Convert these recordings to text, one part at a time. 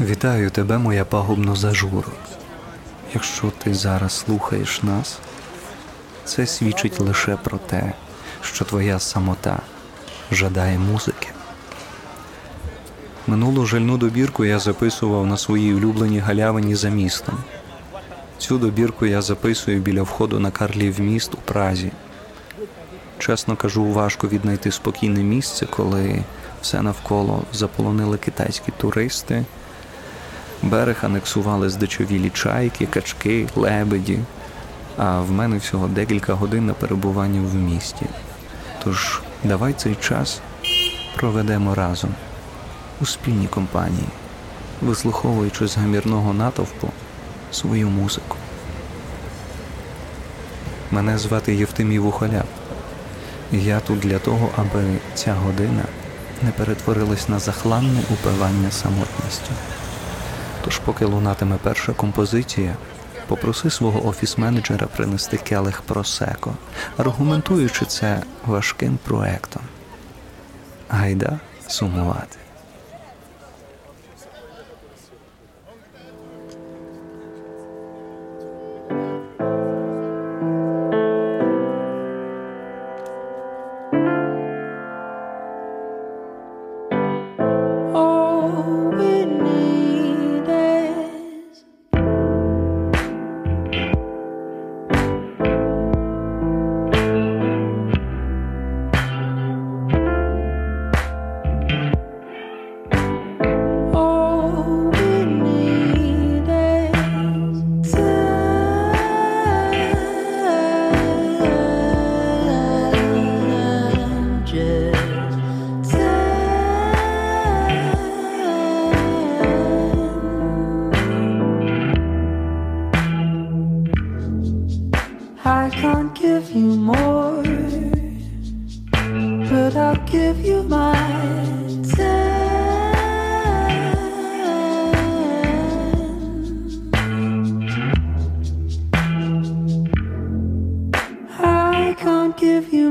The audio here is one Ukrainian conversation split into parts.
Вітаю тебе, моя пагубно зажуро. Якщо ти зараз слухаєш нас, це свідчить лише про те, що твоя самота жадає музики. Минулу жальну добірку я записував на своїй улюбленій галявині за містом. Цю добірку я записую біля входу на Карлів міст у Празі. Чесно кажу, важко віднайти спокійне місце, коли все навколо заполонили китайські туристи. Берег анексували здичовілі чайки, качки, лебеді, а в мене всього декілька годин на перебування в місті. Тож давай цей час проведемо разом у спільній компанії, вислуховуючи з гамірного натовпу свою музику. Мене звати Євтимій Вухоляп. Я тут для того, аби ця година не перетворилась на захланне упивання самотністю. Тож, поки лунатиме перша композиція, попроси свого офіс-менеджера принести келих просеко, аргументуючи це важким проектом. Гайда сумувати. Give you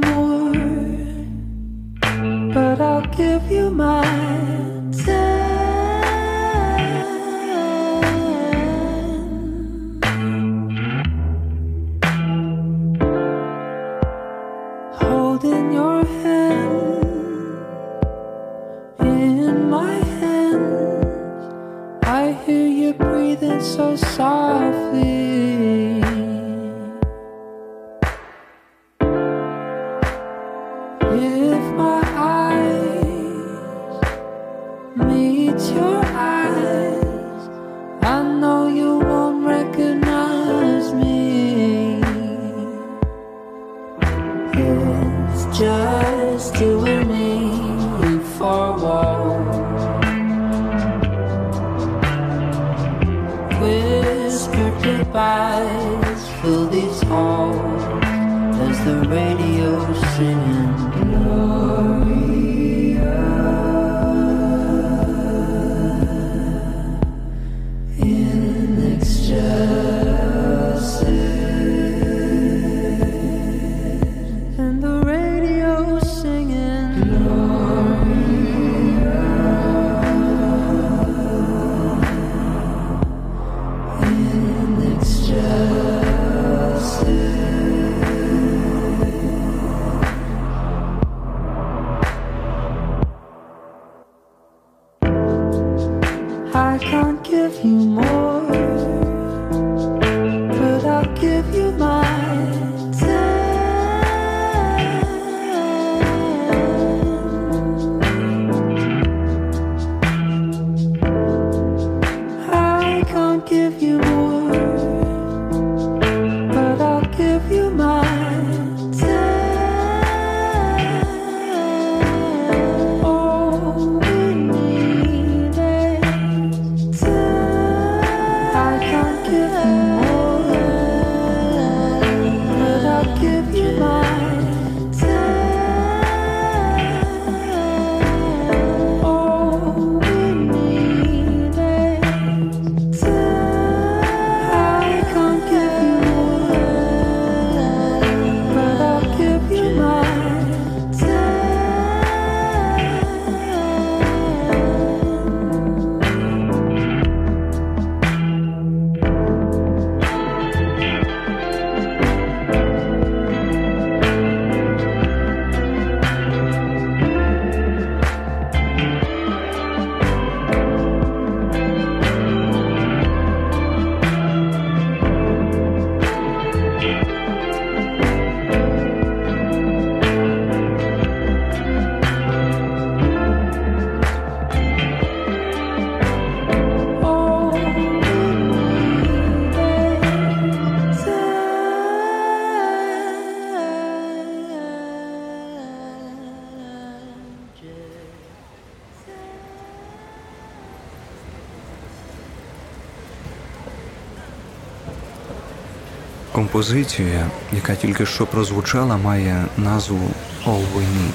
композиція, яка тільки що прозвучала, має назву «All we need».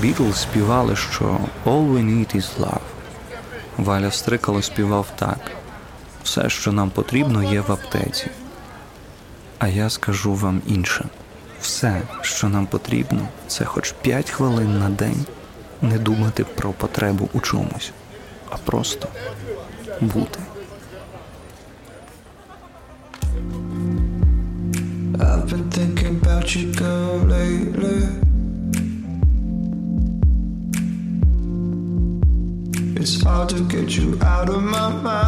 Бітлз співали, що «All we need is love». Валя Стрикало співав так: все, що нам потрібно, є в аптеці. А я скажу вам інше: все, що нам потрібно, це хоч 5 хвилин на день не думати про потребу у чомусь, а просто бути. about you, go lately? It's hard to get you out of my mind.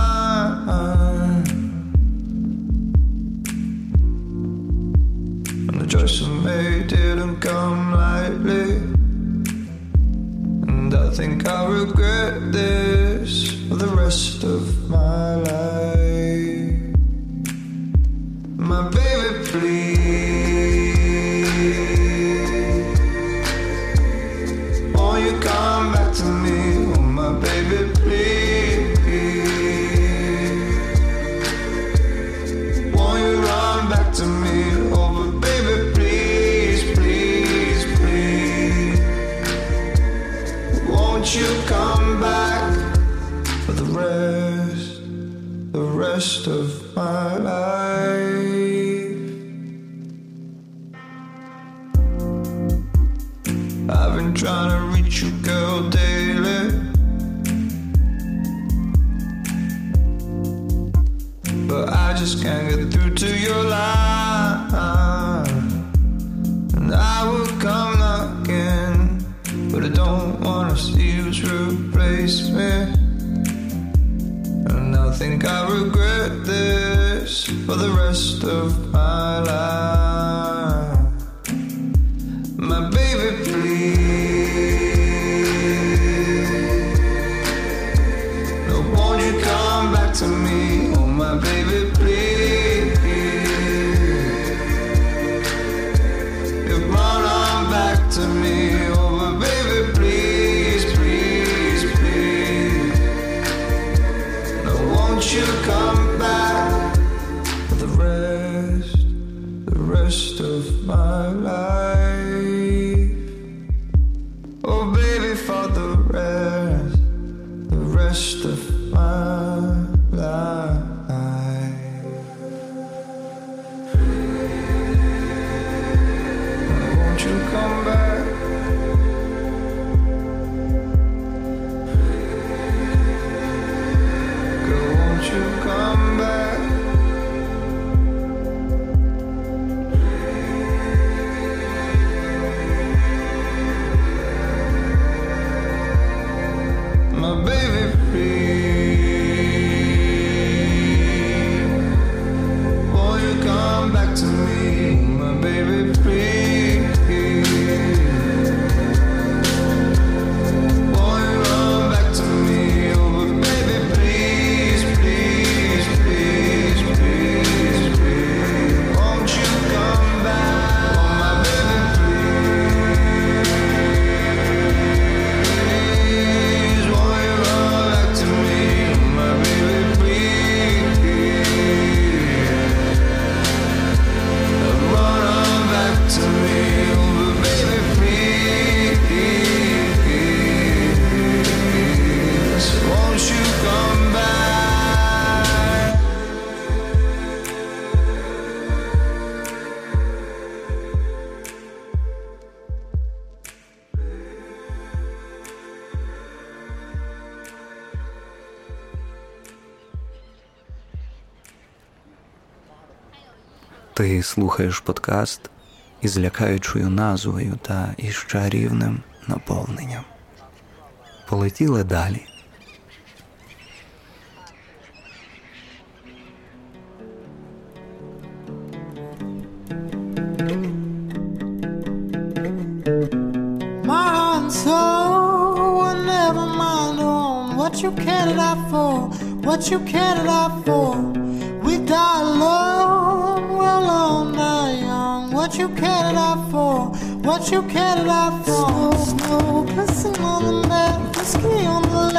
слухаєш подкаст із лякаючою назвою та іще рівним наповненням. Полетіли далі. What you cared it out for, what you cared it for. What you carried about? the snow, no, pissing on the map, whiskey on the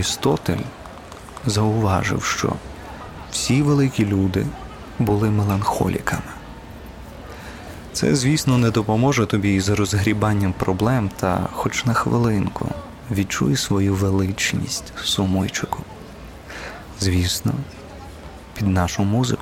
Арістотель зауважив, що всі великі люди були меланхоліками. Це, звісно, не допоможе тобі із розгрібанням проблем та, хоч на хвилинку, відчуй свою величність, сумойчику. Звісно, під нашу музику.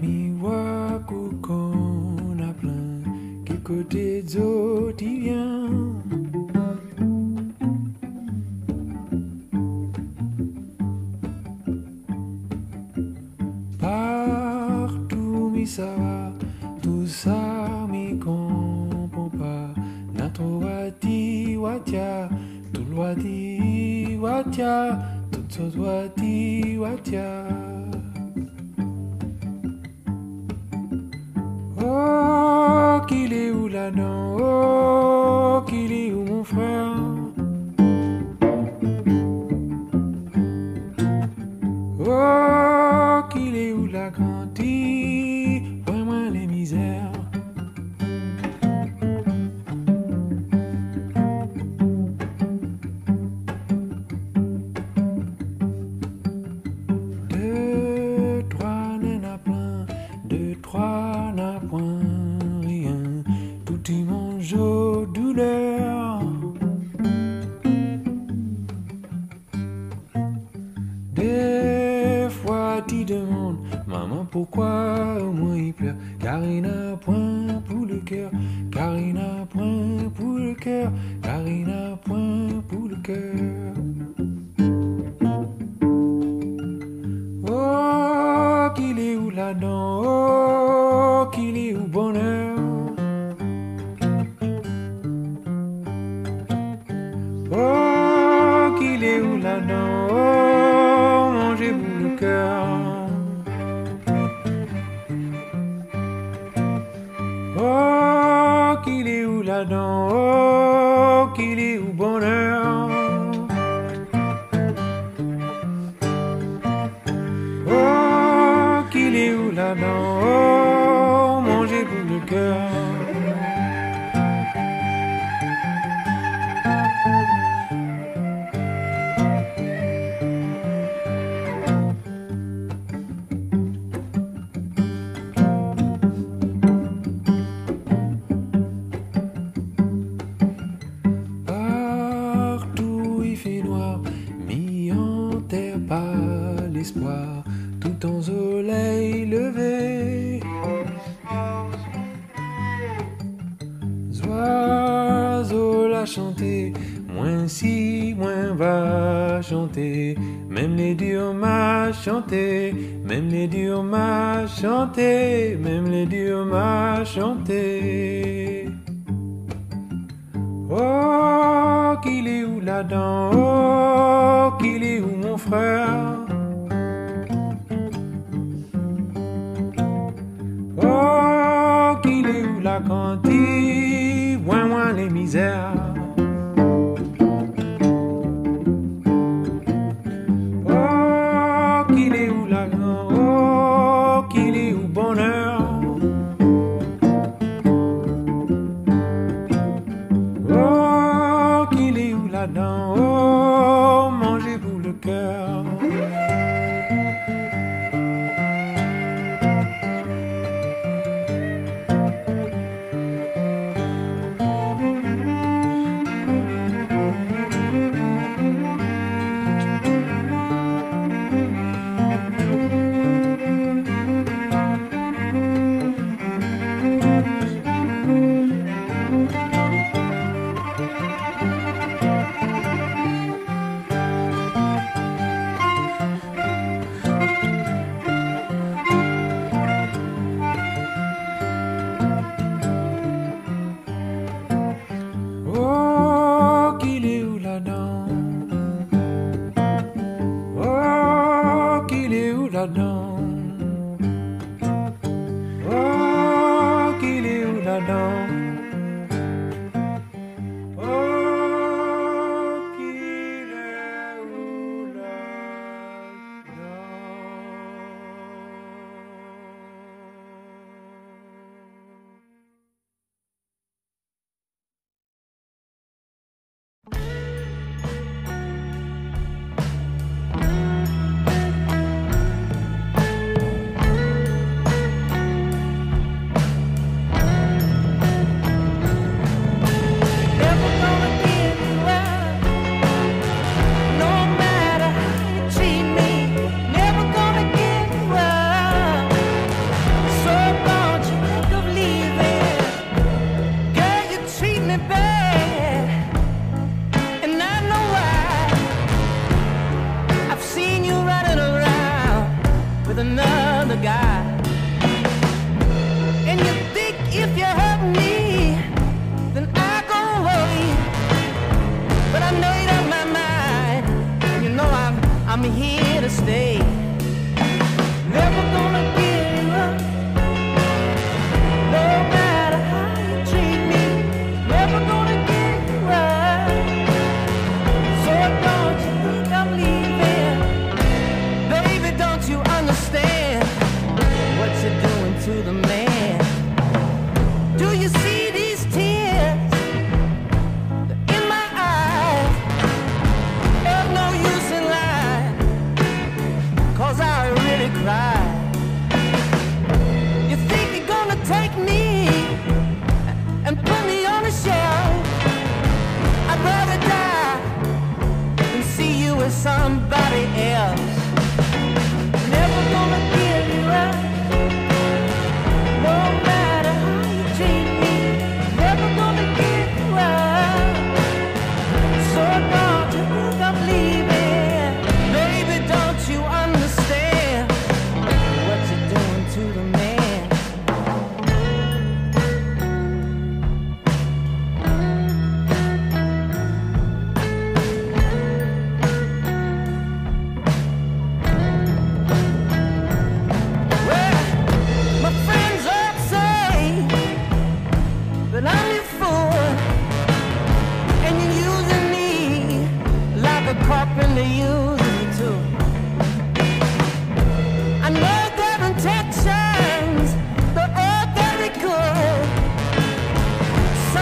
mi waku qu'on a plein qui côté d'autres vient partout mi ça va tout ça mi comprend pas. Nato wati watia tout wati watia tout wati watia Oh, qu'il est où l'anneau Oh, qu'il est où mon frère? Même les dieux m'a chanté, même les dieux m'a chanté, même les dieux m'a chanté. Oh, qu'il est où là-dedans, oh, qu'il est où mon frère?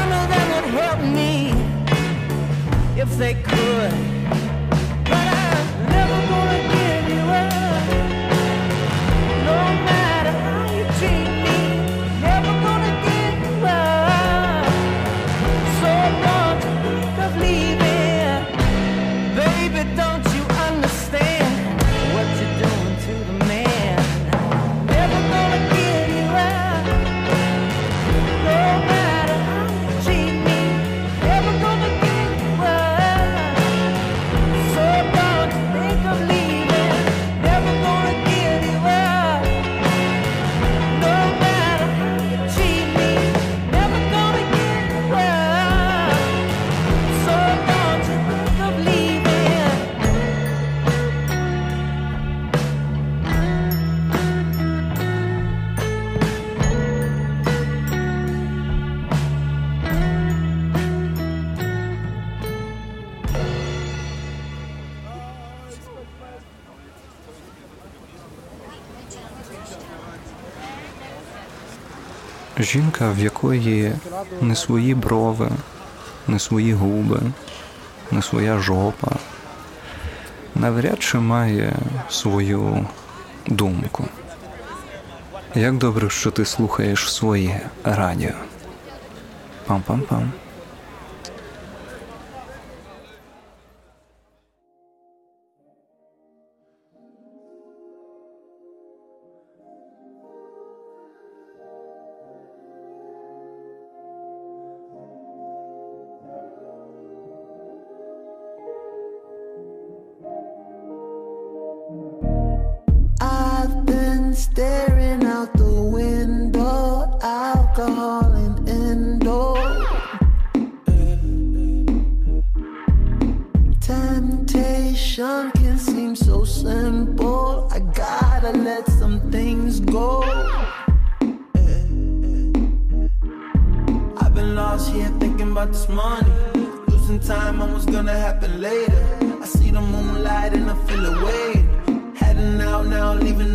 sooner than would help me if they could. Жінка, в якої не свої брови, не свої губи, не своя жопа, навряд чи має свою думку. Як добре, що ти слухаєш своє радіо. Пам-пам-пам.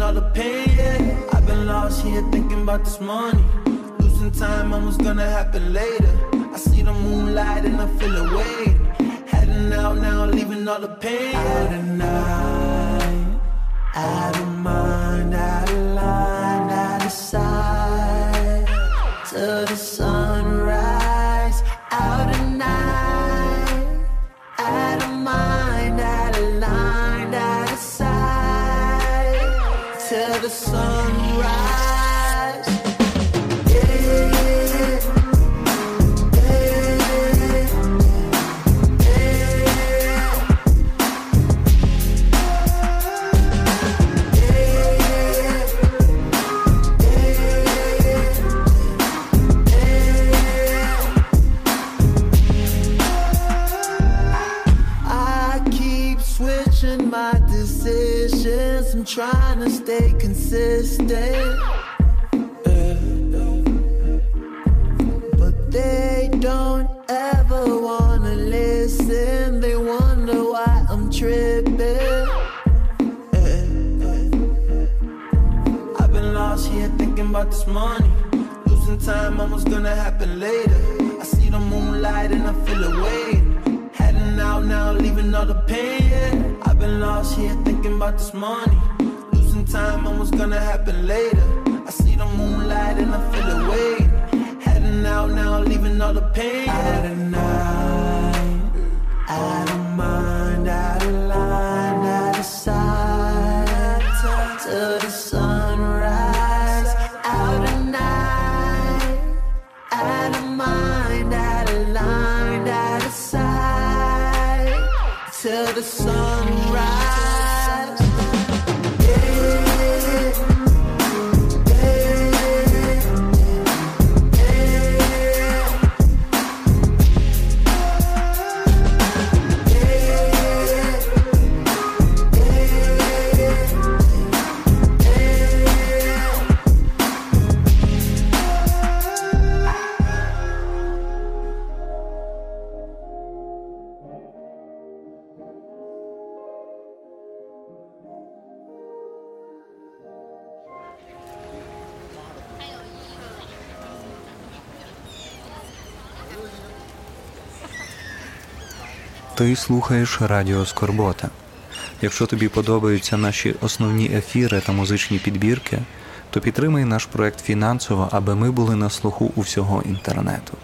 All the pain. Yeah. I've been lost here thinking about this money. Losing time, almost gonna happen later. I see the moonlight and I feel it waiting. Heading out now, leaving all the pain. Out of night, out of mind, out of line, out of sight. Till the money. Losing time, almost gonna happen later. I see the moonlight and I feel it waiting. Heading out now, leaving all the pain. I've been lost here thinking about this money. Losing time, almost gonna happen later. I see the moonlight and I feel it waiting. Heading out now, leaving all the pain. Out of night, out of the sun. Ти слухаєш Радіо Скорбота. Якщо тобі подобаються наші основні ефіри та музичні підбірки, то підтримай наш проект фінансово, аби ми були на слуху у всього інтернету.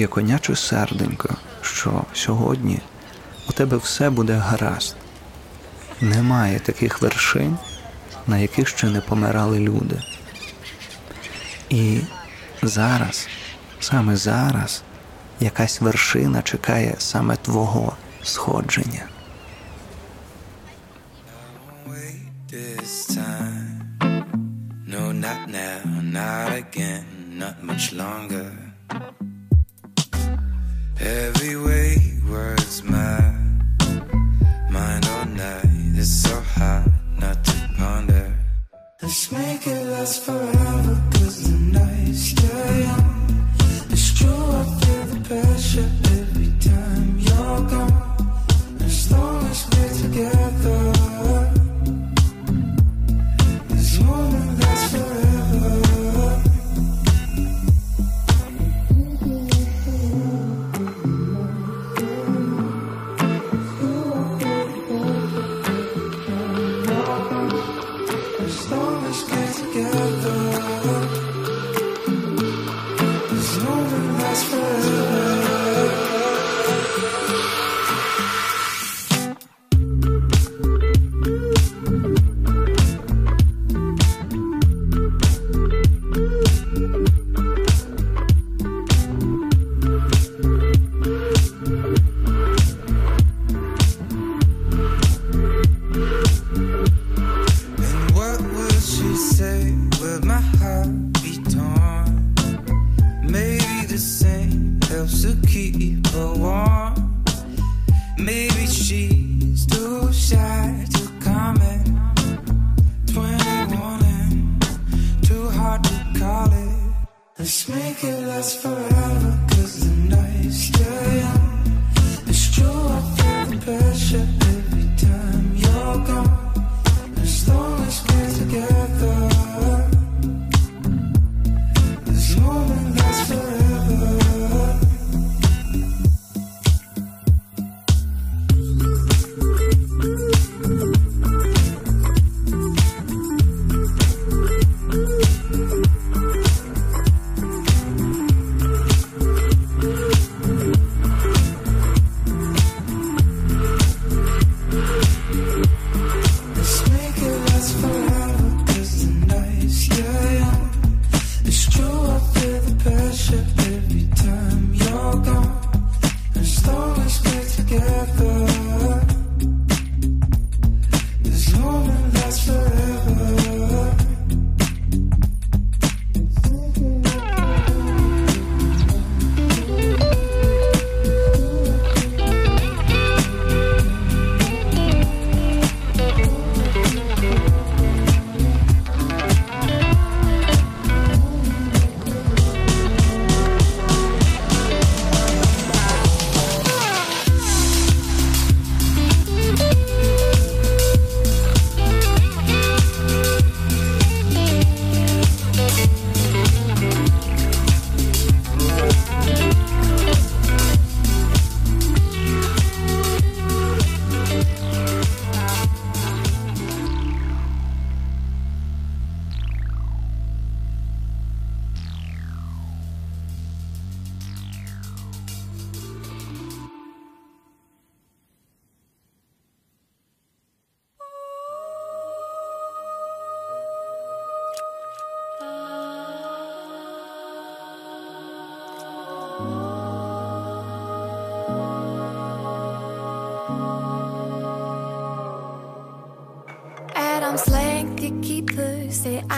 твоє коняче серденько, що сьогодні у тебе все буде гаразд. Немає таких вершин, на яких ще не помирали люди. І зараз, саме зараз, якась вершина чекає саме твого сходження. not much longer.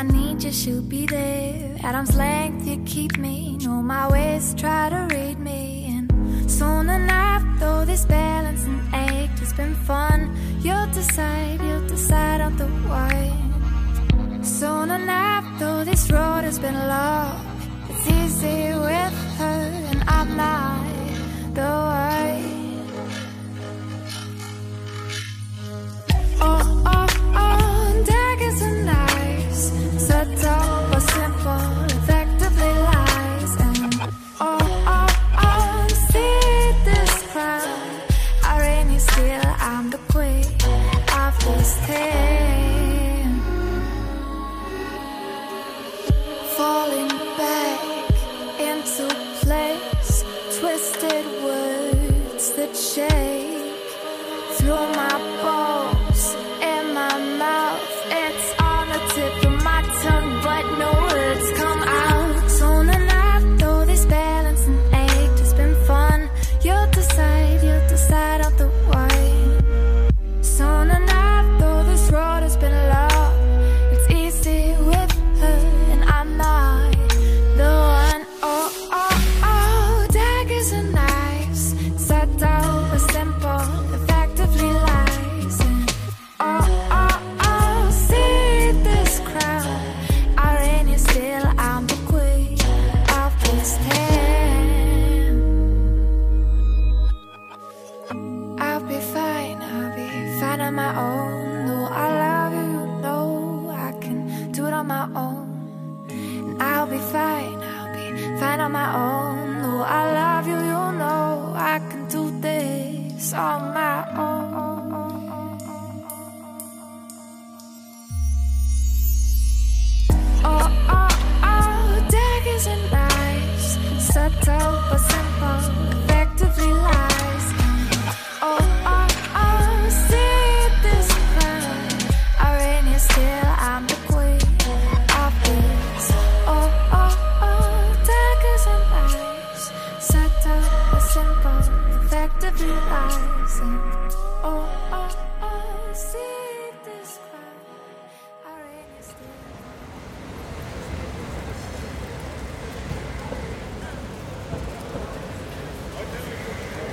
I need you should be there. At arm's length, you keep me. Know my ways, try to read me. And soon enough, though this balance and ache has been fun, you'll decide, you'll decide on the one. Soon enough, though this road has been long.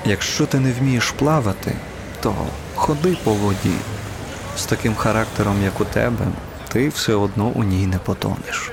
Якщо ти не вмієш плавати, то ходи по воді. З таким характером, як у тебе, ти все одно у ній не потонеш.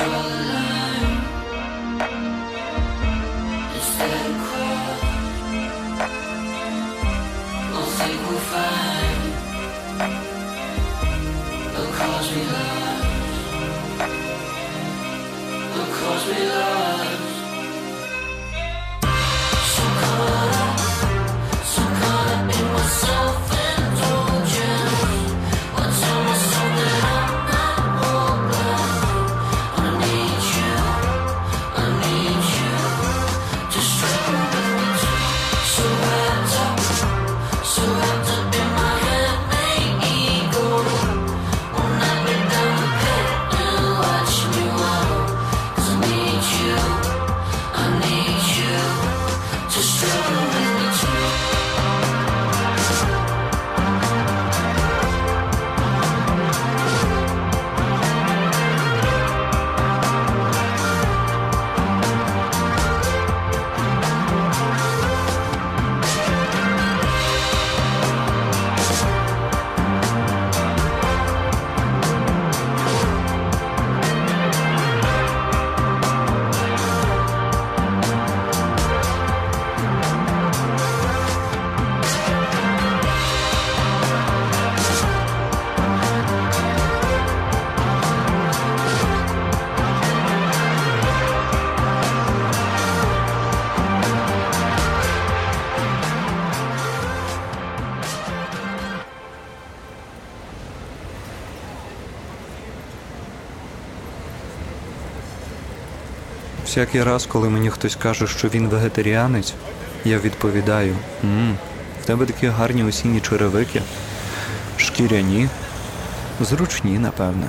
control. всякий раз, коли мені хтось каже, що він вегетаріанець, я відповідаю: «Ммм, в тебе такі гарні осінні черевики, шкіряні, зручні, напевне.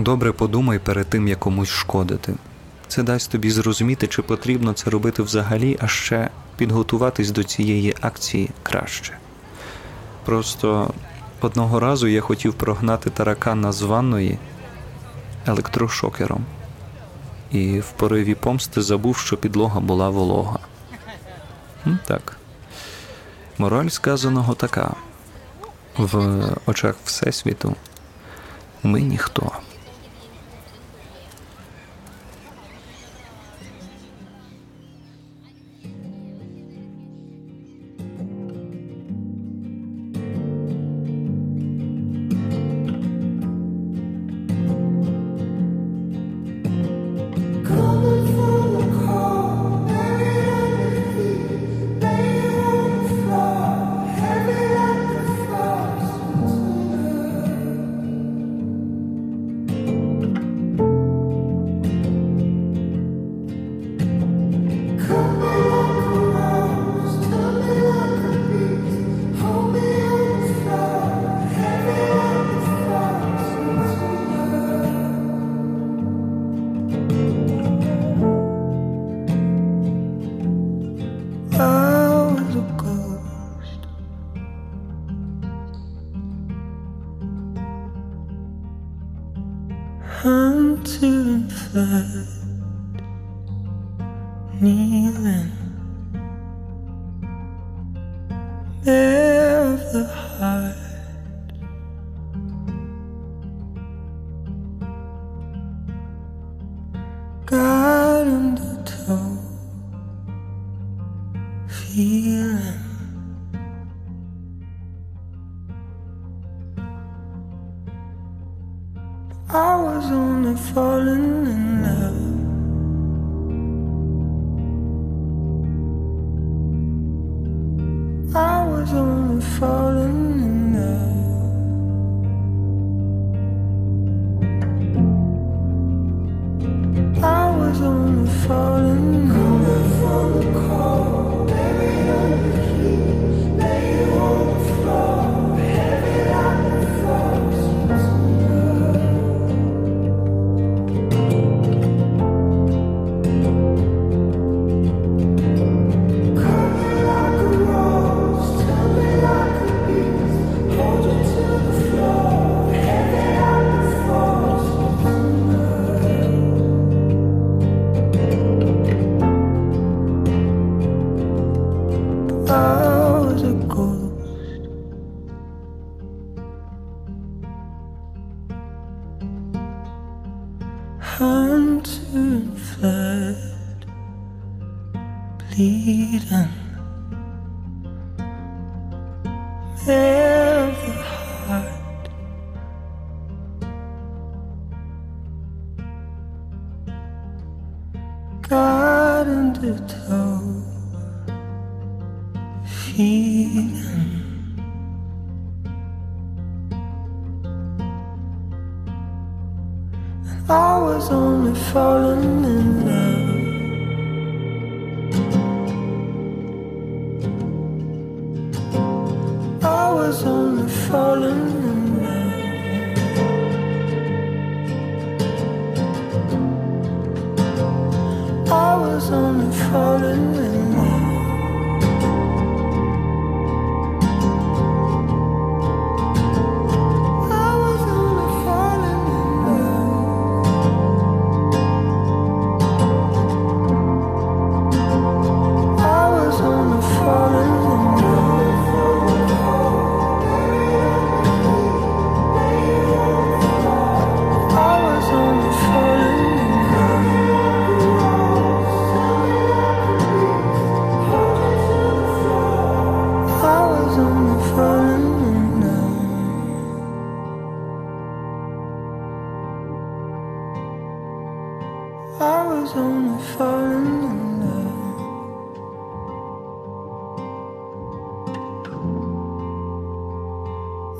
Добре подумай перед тим, як комусь шкодити. Це дасть тобі зрозуміти, чи потрібно це робити взагалі, а ще підготуватись до цієї акції краще. Просто одного разу я хотів прогнати таракана з ванної електрошокером, і в пориві помсти забув, що підлога була волога. Так. Мораль сказаного така: в очах Всесвіту ми ніхто. Oh.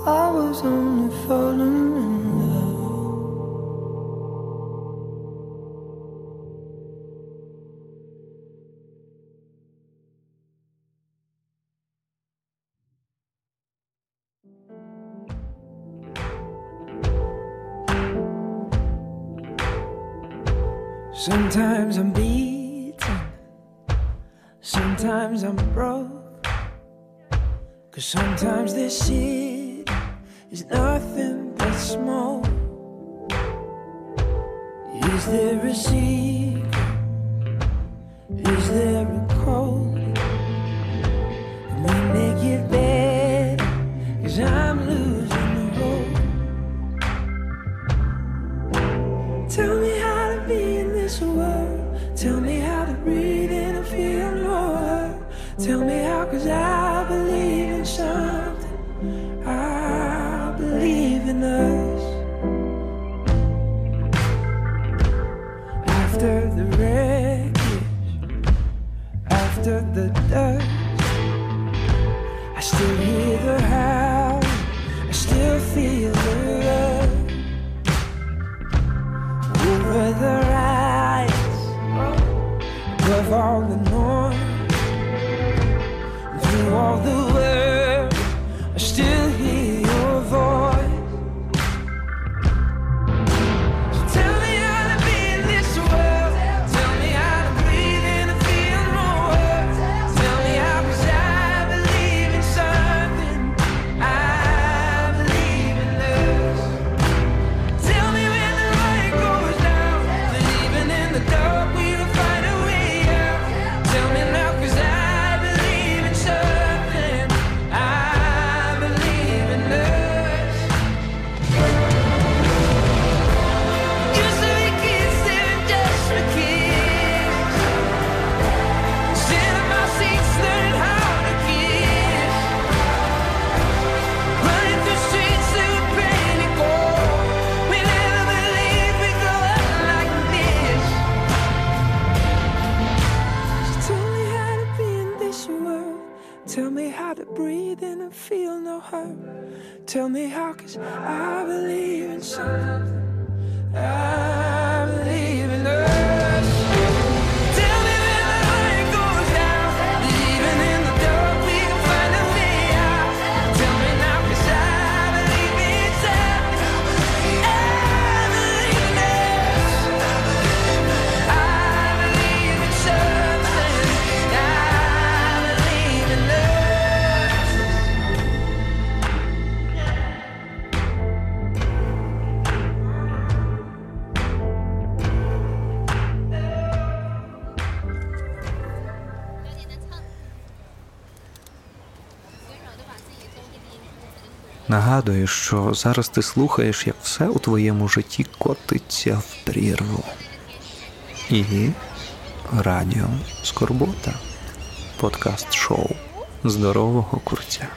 I was only falling in Sometimes I'm beaten, sometimes I'm broke, cause sometimes this see is nothing but smoke. Is there a secret? Is there a Tell me how, cause I believe in something. I Нагадую, що зараз ти слухаєш, як все у твоєму житті котиться в прірву. І радіо Скорбота подкаст-шоу здорового курця.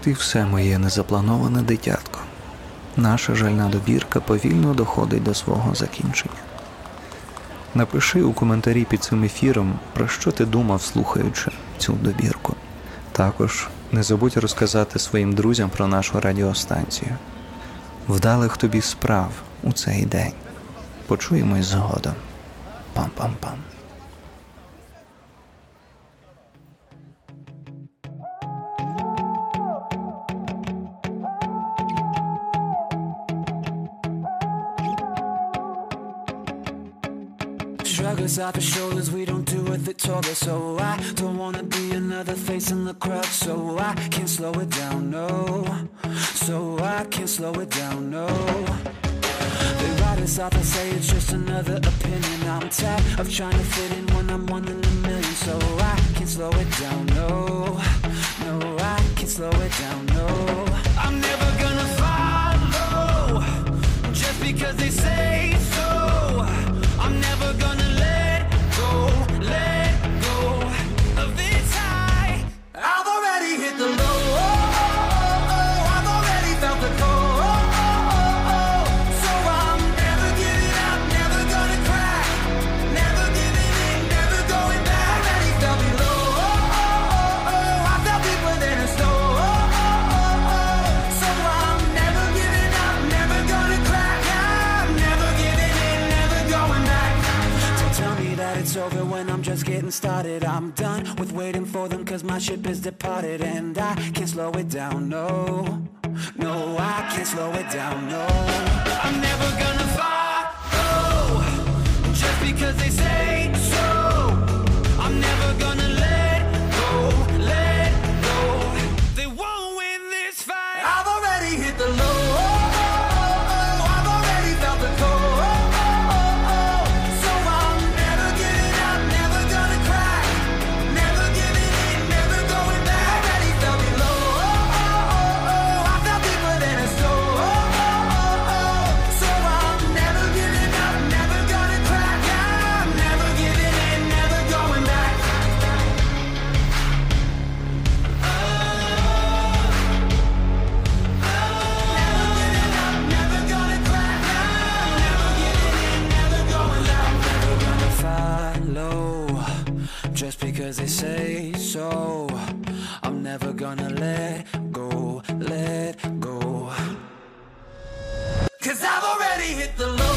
От і все моє незаплановане дитятко. Наша жальна добірка повільно доходить до свого закінчення. Напиши у коментарі під цим ефіром, про що ти думав, слухаючи цю добірку. Також не забудь розказати своїм друзям про нашу радіостанцію. Вдалих тобі справ у цей день. Почуємось згодом. Пам-пам-пам. Us off the shoulders, we don't do told us. So I don't wanna be another face in the crowd. So I can't slow it down, no. So I can't slow it down, no. They write us off and say it's just another opinion. I'm tired of trying to fit in when I'm one in a million. So I can't slow it down, no. No, I can't slow it down, no. I'm never gonna follow just because they say getting started. I'm done with waiting for them cause my ship is departed and I can't slow it down, no. No, I can't slow it down, no. I'm never gonna follow just because they say cause they say so I'm never gonna let go, let go. Cause I've already hit the low.